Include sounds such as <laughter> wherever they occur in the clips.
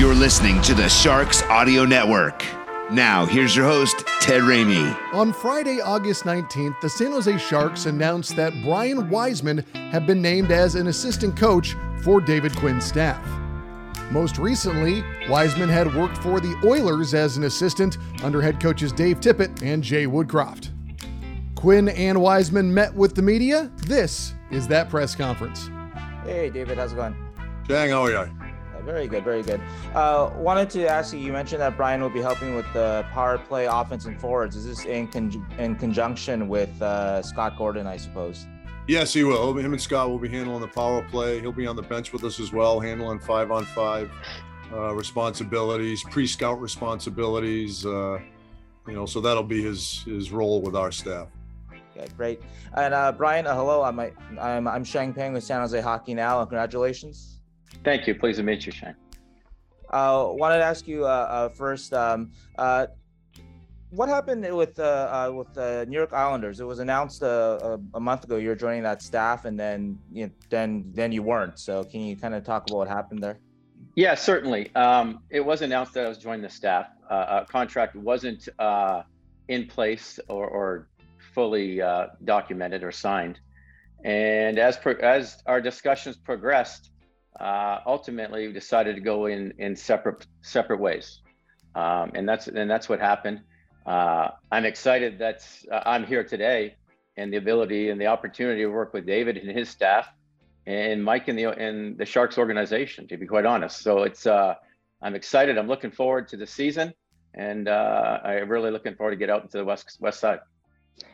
You're listening to the Sharks Audio Network. Now, here's your host, Ted Ramey. On Friday, August 19th, the San Jose Sharks announced that Brian Wiseman had been named as an assistant coach for David Quinn's staff. Most recently, Wiseman had worked for the Oilers as an assistant under head coaches Dave Tippett and Jay Woodcroft. Quinn and Wiseman met with the media. This is that press conference. Hey, David, how's it going? Dang, how are you? Very good, very good. Uh, wanted to ask you. You mentioned that Brian will be helping with the power play, offense, and forwards. Is this in con- in conjunction with uh, Scott Gordon? I suppose. Yes, he will. Him and Scott will be handling the power play. He'll be on the bench with us as well, handling five on five uh, responsibilities, pre-scout responsibilities. Uh, you know, so that'll be his his role with our staff. Okay, great. And uh, Brian, uh, hello. I'm I'm I'm Sheng Peng with San Jose Hockey Now. Congratulations. Thank you. Pleased to meet you, Shane. Uh, wanted to ask you uh, uh, first. Um, uh, what happened with uh, uh, with the New York Islanders? It was announced a, a, month ago you're joining that staff, and then you know, then then you weren't. So can you kind of talk about what happened there? Yeah, certainly. Um, it was announced that I was joining the staff. a contract wasn't in place or, or fully documented or signed, and as pro- as our discussions progressed, uh, ultimately we decided to go in in separate separate ways, um, and that's and that's what happened. Uh, I'm excited that uh, I'm here today, and the ability and the opportunity to work with David and his staff, and Mike and the and the Sharks organization. To be quite honest, so it's uh, I'm excited. I'm looking forward to the season, and uh, I'm really looking forward to get out into the west west side.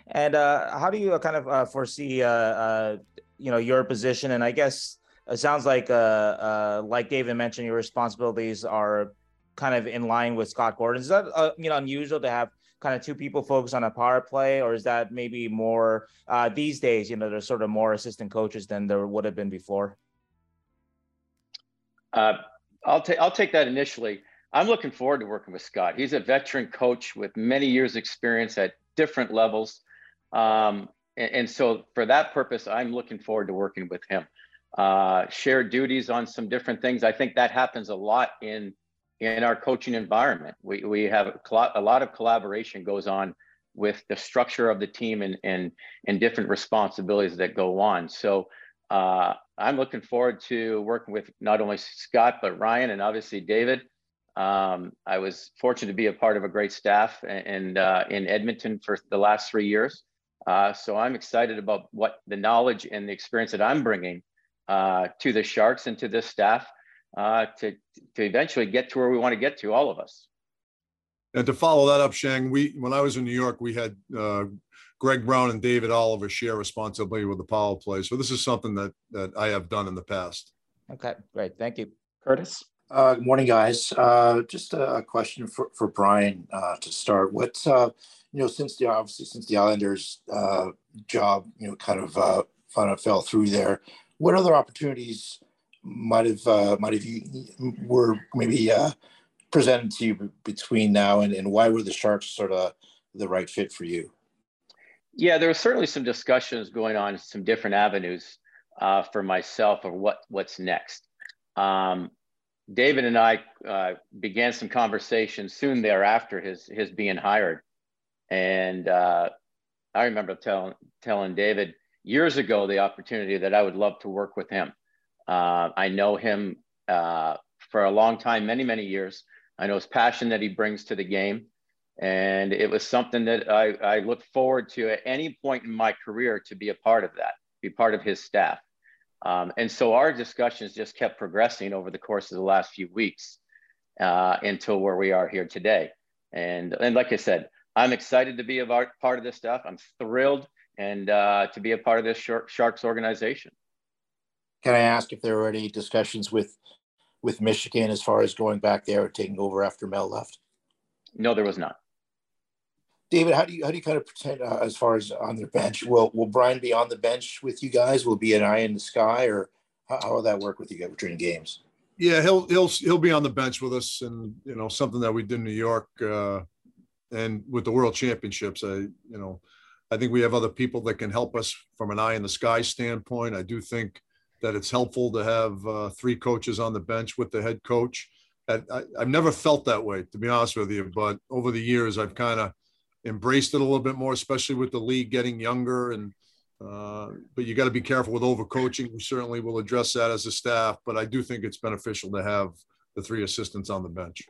And uh, how do you kind of foresee, you know, your position? And I guess it sounds like, uh, uh, like David mentioned, your responsibilities are kind of in line with Scott Gordon. Is that uh, you know unusual to have kind of two people focus on a power play, or is that maybe more uh, these days? You know, there's sort of more assistant coaches than there would have been before. Uh, I'll take I'll take that initially. I'm looking forward to working with Scott. He's a veteran coach with many years experience at different levels. Um, and, and, so for that purpose, I'm looking forward to working with him uh, share duties on some different things. I think that happens a lot in in our coaching environment. We we have a lot of collaboration goes on with the structure of the team and and and different responsibilities that go on. So uh, I'm looking forward to working with not only Scott but Ryan and obviously David. Um, I was fortunate to be a part of a great staff and, and uh, in Edmonton for the last three years. Uh, so I'm excited about what the knowledge and the experience that I'm bringing uh, to the Sharks and to this staff uh, to to eventually get to where we want to get to, all of us. And to follow that up, Shang, we when I was in New York, we had uh, Greg Brown and David Oliver share responsibility with the power play. So this is something that that I have done in the past. Okay, great, thank you, Curtis. Uh, good morning, guys. Uh, just a question for, for Brian uh, to start. What uh, you know, since the obviously since the Islanders uh, job, you know, kind of uh, kind of fell through there what other opportunities might have uh, might have you were maybe uh, presented to you between now and, and why were the Sharks sort of the right fit for you? Yeah, there were certainly some discussions going on, some different avenues uh, for myself of what what's next. Um, David and I uh, began some conversations soon thereafter his his being hired, and uh, I remember telling telling David years ago the opportunity that I would love to work with him. Uh, I know him uh, for a long time, many, many years. I know his passion that he brings to the game. And it was something that I, I look forward to at any point in my career to be a part of that, be part of his staff. Um, and so our discussions just kept progressing over the course of the last few weeks uh, until where we are here today. And, and like I said, I'm excited to be a part of this stuff. I'm thrilled and uh, to be a part of this Sharks organization. Can I ask if there were any discussions with with Michigan as far as going back there or taking over after Mel left? No, there was not. David, how do you how do you kind of pretend uh, as far as on their bench? Will will Brian be on the bench with you guys? Will be an eye in the sky, or how, how will that work with you guys during games? Yeah, he'll he'll he'll be on the bench with us, and you know something that we did in New York, uh, and with the World Championships. I you know, I think we have other people that can help us from an eye in the sky standpoint. I do think that it's helpful to have uh, three coaches on the bench with the head coach. I, I've never felt that way, to be honest with you, but over the years, I've kind of embraced it a little bit more, especially with the league getting younger. And uh, but you got to be careful with overcoaching. We certainly will address that as a staff, but I do think it's beneficial to have the three assistants on the bench.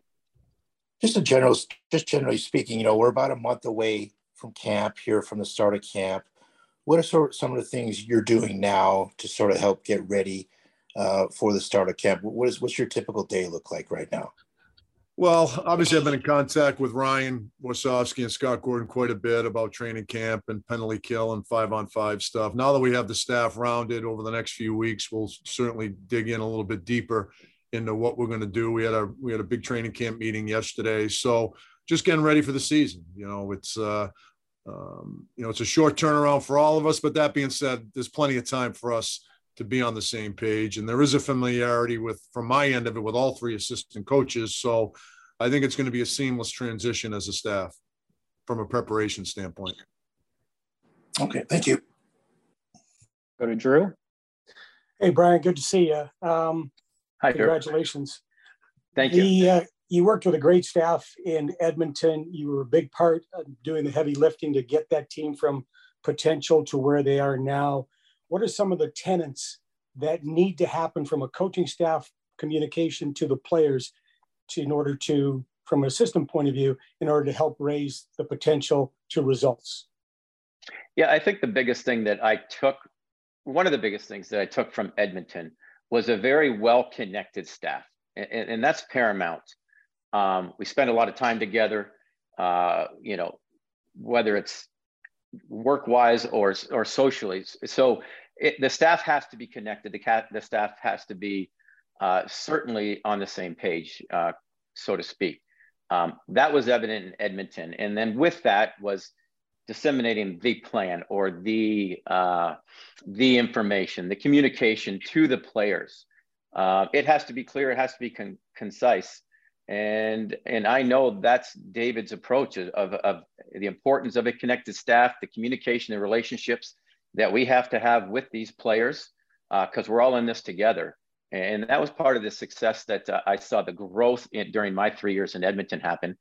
Just in general, just generally speaking, you know, we're about a month away from camp here, from the start of camp. What are sort of some of the things you're doing now to sort of help get ready uh, for the start of camp? What is what's your typical day look like right now? Well, obviously, I've been in contact with Ryan Warsofsky and Scott Gordon quite a bit about training camp and penalty kill and five on five stuff. Now that we have the staff rounded over the next few weeks, we'll certainly dig in a little bit deeper into what we're going to do. We had a we had a big training camp meeting yesterday, so just getting ready for the season. You know, it's uh, um, you know it's a short turnaround for all of us. But that being said, there's plenty of time for us to be on the same page. And there is a familiarity with, from my end of it, with all three assistant coaches. So I think it's going to be a seamless transition as a staff from a preparation standpoint. Okay, thank you. Go to Drew. Hey, Brian, good to see you. Um, Hi, congratulations. Thank you. The, uh, you worked with a great staff in Edmonton. You were a big part of doing the heavy lifting to get that team from potential to where they are now. What are some of the tenants that need to happen from a coaching staff communication to the players to, in order to from a system point of view in order to help raise the potential to results? Yeah i think the biggest thing that i took one of the biggest things that i took from edmonton was a very well connected staff and, and that's paramount um, we spend a lot of time together uh, you know whether it's work wise or or socially. So it, the staff has to be connected. The cat the staff has to be uh, certainly on the same page, uh, so to speak. Um, that was evident in Edmonton, and then with that was disseminating the plan or the uh, the information, the communication to the players. Uh, it has to be clear. It has to be con- concise and and i know that's david's approach of, of the importance of a connected staff the communication and relationships that we have to have with these players because uh, we're all in this together. And that was part of the success that uh, i saw the growth in, during my three years in edmonton happen.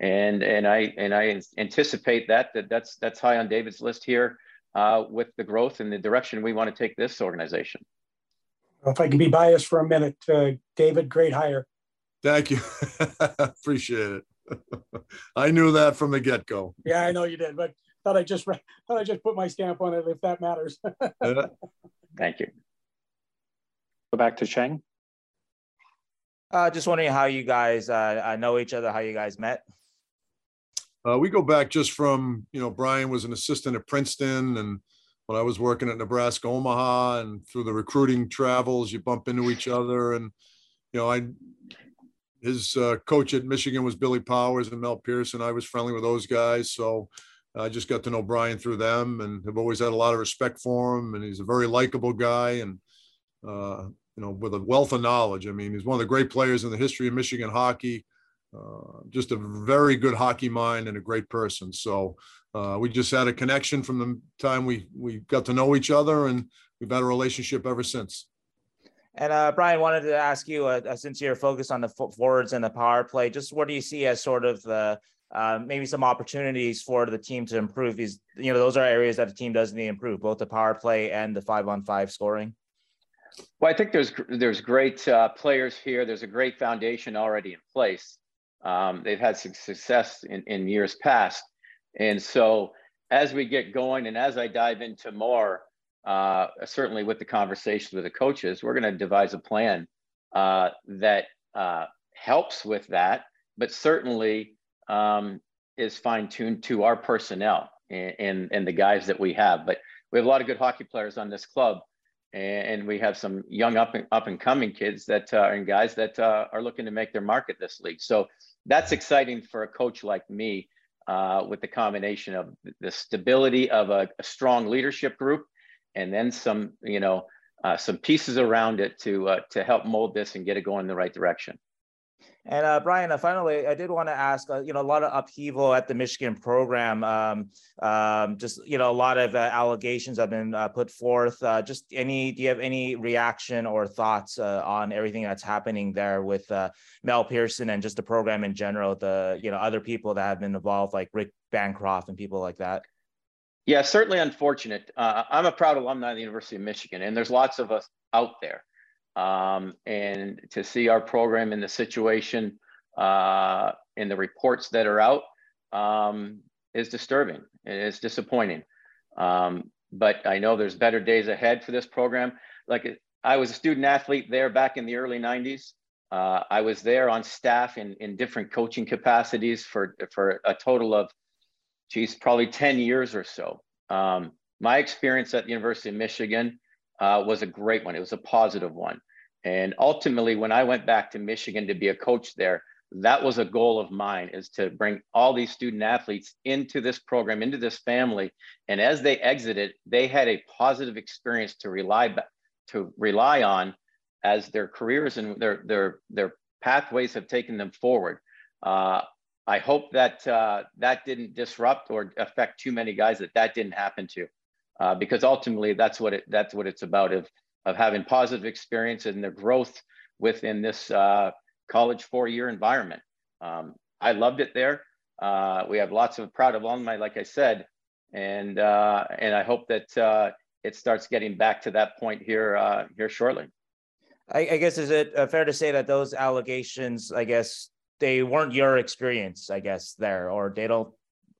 And and i and i anticipate that that that's that's high on david's list here uh, with the growth and the direction we want to take this organization. Well, if i can be biased for a minute uh, david great hire Thank you. <laughs> Appreciate it. <laughs> I knew that from the get go. Yeah, I know you did, but thought I just thought I just put my stamp on it if that matters. <laughs> Thank you. Go back to Cheng. Uh, just wondering how you guys uh, know each other, how you guys met. Uh, we go back just from you know Brian was an assistant at Princeton, and when I was working at Nebraska Omaha, and through the recruiting travels, you bump into each other, and you know I his uh, coach at Michigan was Billy Powers and Mel Pearson. I was friendly with those guys, so I just got to know Brian through them, and have always had a lot of respect for him. And he's a very likable guy, and uh, you know, with a wealth of knowledge. I mean, he's one of the great players in the history of Michigan hockey. Uh, just a very good hockey mind and a great person. So uh, we just had a connection from the time we we got to know each other, and we've had a relationship ever since. And uh, Brian wanted to ask you, uh, uh since you're focused on the forwards and the power play, just what do you see as sort of the uh, maybe some opportunities for the team to improve these? You know, those are areas that the team does need to improve, both the power play and the five on five scoring. Well, I think there's there's great uh, players here. There's a great foundation already in place. Um, they've had some success in, in years past, and so as we get going and as I dive into more, uh, certainly with the conversations with the coaches, we're going to devise a plan uh, that uh, helps with that, but certainly um, is fine tuned to our personnel and, and, and, the guys that we have. But we have a lot of good hockey players on this club. and, we have some young up and up and coming kids that uh, and guys that uh, are looking to make their mark at this league. So that's exciting for a coach like me uh, with the combination of the stability of a, a, strong leadership group and then some, you know, uh, some pieces around it to uh, to help mold this and get it going in the right direction. And uh, Brian, uh, finally, I did want to ask, uh, you know, a lot of upheaval at the Michigan program. Um, um, just, you know, a lot of uh, allegations have been put forth. Just any, do you have any reaction or thoughts on everything that's happening there with Mel Pearson and just the program in general? The, you know, other people that have been involved, like Rick Bancroft and people like that. Yeah, certainly unfortunate. I'm a proud alumni of the University of Michigan, and there's lots of us out there um, and to see our program in the situation uh, in the reports that are out um, is disturbing. It's disappointing. Um, but I know there's better days ahead for this program. Like I was a student athlete there back in the early 90s. Uh, I was there on staff in, in different coaching capacities for, for a total of, geez, probably 10 years or so. Um, my experience at the University of Michigan uh, was a great one. It was a positive one. And ultimately, when I went back to Michigan to be a coach there, that was a goal of mine is to bring all these student athletes into this program, into this family. And as they exited, they had a positive experience to rely to rely on as their careers and their their their pathways have taken them forward. Uh, I hope that uh, that didn't disrupt or affect too many guys that that didn't happen to uh, because ultimately that's what it that's what it's about of of having positive experience and their growth within this uh, college four-year environment. Um, I loved it there. Uh, we have lots of proud alumni, like I said, and uh, and I hope that uh, it starts getting back to that point here here shortly. I, I, guess is it fair to say that those allegations, I guess, they weren't your experience, I guess, there, or they don't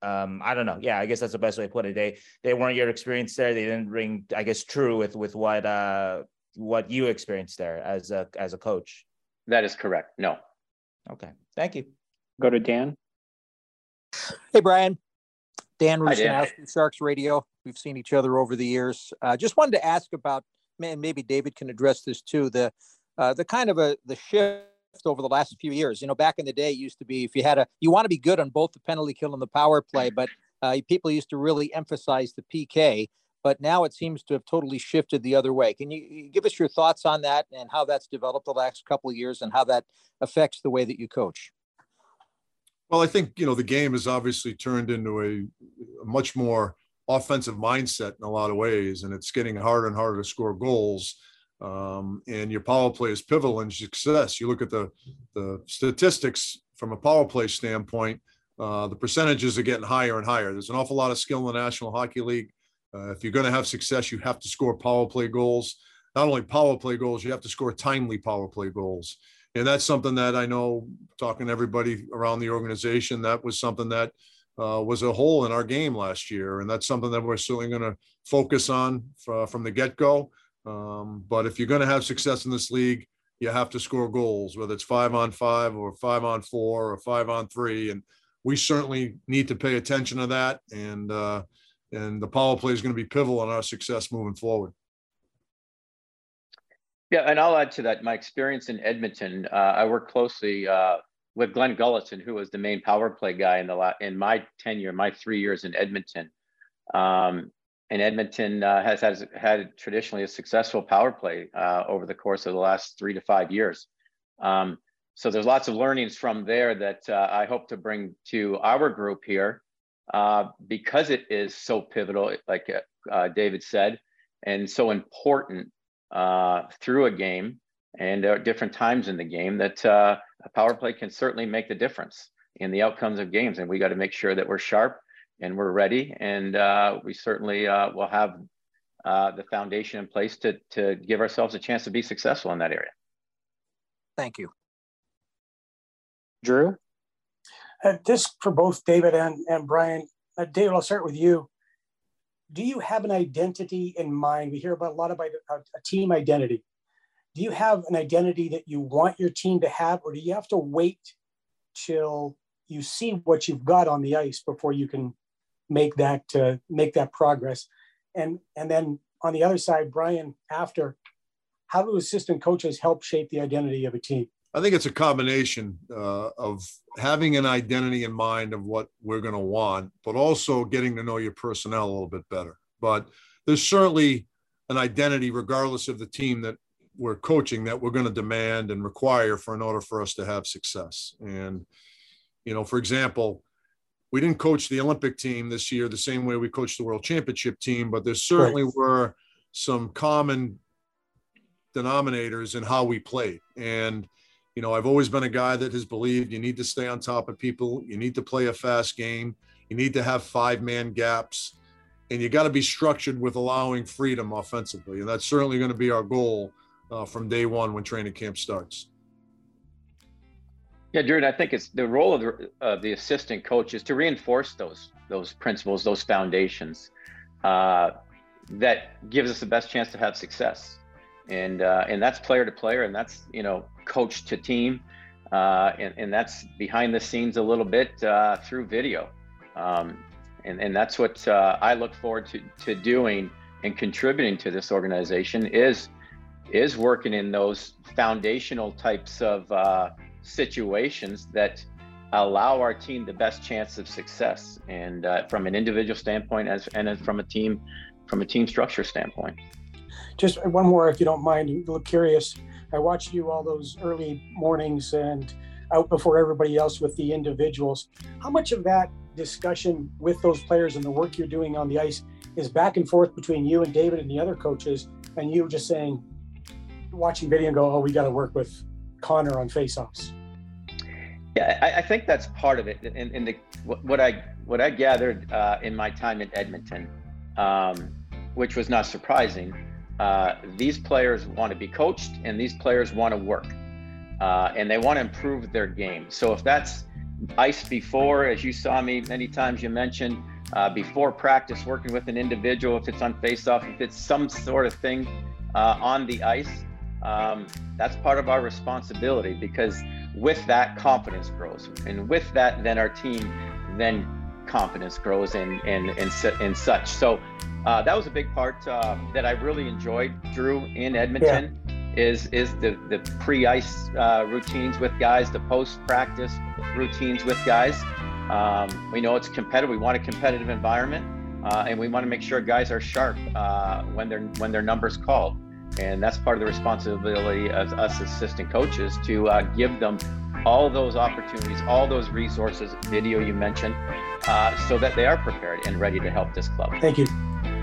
um, I don't know. Yeah, I guess that's the best way to put it. They they weren't your experience there. They didn't ring, I guess, true with with what uh what you experienced there as a as a coach. That is correct. No. Okay. Thank you. Go to Dan. Hey Brian. Dan Rusanowsky, Sharks Radio. We've seen each other over the years. Uh, just wanted to ask about, man, maybe David can address this too. The uh, the kind of a the shift over the last few years. You know, back in the day, it used to be if you had a, you want to be good on both the penalty kill and the power play, but uh, people used to really emphasize the PK. But now it seems to have totally shifted the other way. Can you give us your thoughts on that and how that's developed the last couple of years and how that affects the way that you coach? Well, I think you know the game has obviously turned into a, much more offensive mindset in a lot of ways, and it's getting harder and harder to score goals. Um, and your power play is pivotal in success. You look at the the statistics from a power play standpoint. Uh, the percentages are getting higher and higher. There's an awful lot of skill in the National Hockey League. Uh, if you're going to have success, you have to score power play goals. Not only power play goals, you have to score timely power play goals. And that's something that I know, talking to everybody around the organization, that was something that uh, was a hole in our game last year. And that's something that we're certainly going to focus on from the get go. Um, but if you're going to have success in this league, you have to score goals, whether it's five on five or five on four or five on three. And we certainly need to pay attention to that. And uh, and the power play is going to be pivotal in our success moving forward. Yeah, and I'll add to that. My experience in Edmonton, uh, I worked closely uh, with Glenn Gulutzan, who was the main power play guy in the la- in my tenure, my three years in Edmonton. Um, and Edmonton uh, has, has had traditionally a successful power play uh, over the course of the last three to five years. Um, so there's lots of learnings from there that uh, I hope to bring to our group here uh, because it is so pivotal, like uh, uh, David said, and so important through a game and at different times in the game that a power play can certainly make the difference in the outcomes of games. And we got to make sure that we're sharp and we're ready. And uh, we certainly uh, will have uh, the foundation in place to, to give ourselves a chance to be successful in that area. Thank you. Drew? Uh, this for both David and, and Brian. Uh, David, I'll start with you. Do you have an identity in mind? We hear about a lot about a, a team identity. Do you have an identity that you want your team to have, or do you have to wait till you see what you've got on the ice before you can make that uh, make that progress. And and then on the other side, Brian, after, how do assistant coaches help shape the identity of a team? I think it's a combination uh, of having an identity in mind of what we're going to want, but also getting to know your personnel a little bit better. But there's certainly an identity, regardless of the team that we're coaching, that we're going to demand and require for in order for us to have success. And, you know, for example, we didn't coach the Olympic team this year the same way we coached the World Championship team, but there certainly right. were some common denominators in how we played. And, you know, I've always been a guy that has believed you need to stay on top of people, you need to play a fast game, you need to have five man gaps, and you got to be structured with allowing freedom offensively. And that's certainly going to be our goal uh, from day one when training camp starts. Yeah, Drew, I think it's the role of the, uh, the assistant coach is to reinforce those those principles, those foundations uh, that gives us the best chance to have success. And uh, and that's player to player, and that's you know coach to team, uh, and and that's behind the scenes a little bit uh, through video, um, and and that's what uh, I look forward to to doing and contributing to this organization is is working in those foundational types of situations that allow our team the best chance of success and uh, from an individual standpoint as and from a team from a team structure standpoint just one more, if you don't mind. Look curious. I watched you all those early mornings and out before everybody else with the individuals. How much of that discussion with those players and the work you're doing on the ice is back and forth between you and David and the other coaches, and you just saying, watching video and go, "Oh, we got to work with Connor on faceoffs." Yeah, I, I, think that's part of it. And, and the, what I what I gathered uh, in my time in Edmonton, um, which was not surprising, uh, these players want to be coached and these players want to work uh, and they want to improve their game. So if that's ice before, as you saw me many times, you mentioned uh, before practice, working with an individual, if it's on face-off, if it's some sort of thing uh, on the ice, um, that's part of our responsibility because with that confidence grows, and with that, then our team then confidence grows and and and, and such. So uh, that was a big part uh, that I really enjoyed, Drew, in Edmonton. Yeah. Is is the the pre-ice uh, routines with guys, the post-practice routines with guys. Um, we know it's competitive. We want a competitive environment, uh, and we want to make sure guys are sharp uh, when their when their numbers called. And that's part of the responsibility of us assistant coaches to uh, give them all those opportunities, all those resources, video you mentioned, so that they are prepared and ready to help this club. Thank you.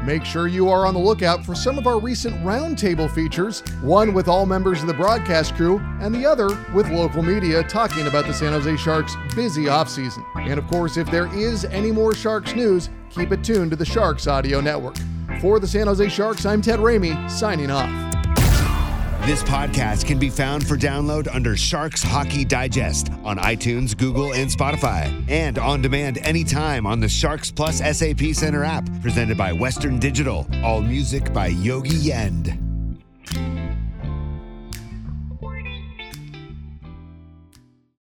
Make sure you are on the lookout for some of our recent roundtable features, one with all members of the broadcast crew, and the other with local media talking about the San Jose Sharks' busy offseason. And of course, if there is any more Sharks news, keep it tuned to the Sharks Audio Network. For the San Jose Sharks, I'm Ted Ramey, signing off. This podcast can be found for download under Sharks Hockey Digest on iTunes, Google, and Spotify, and on demand anytime on the Sharks Plus SAP Center app, presented by Western Digital. All music by Yogi Yend.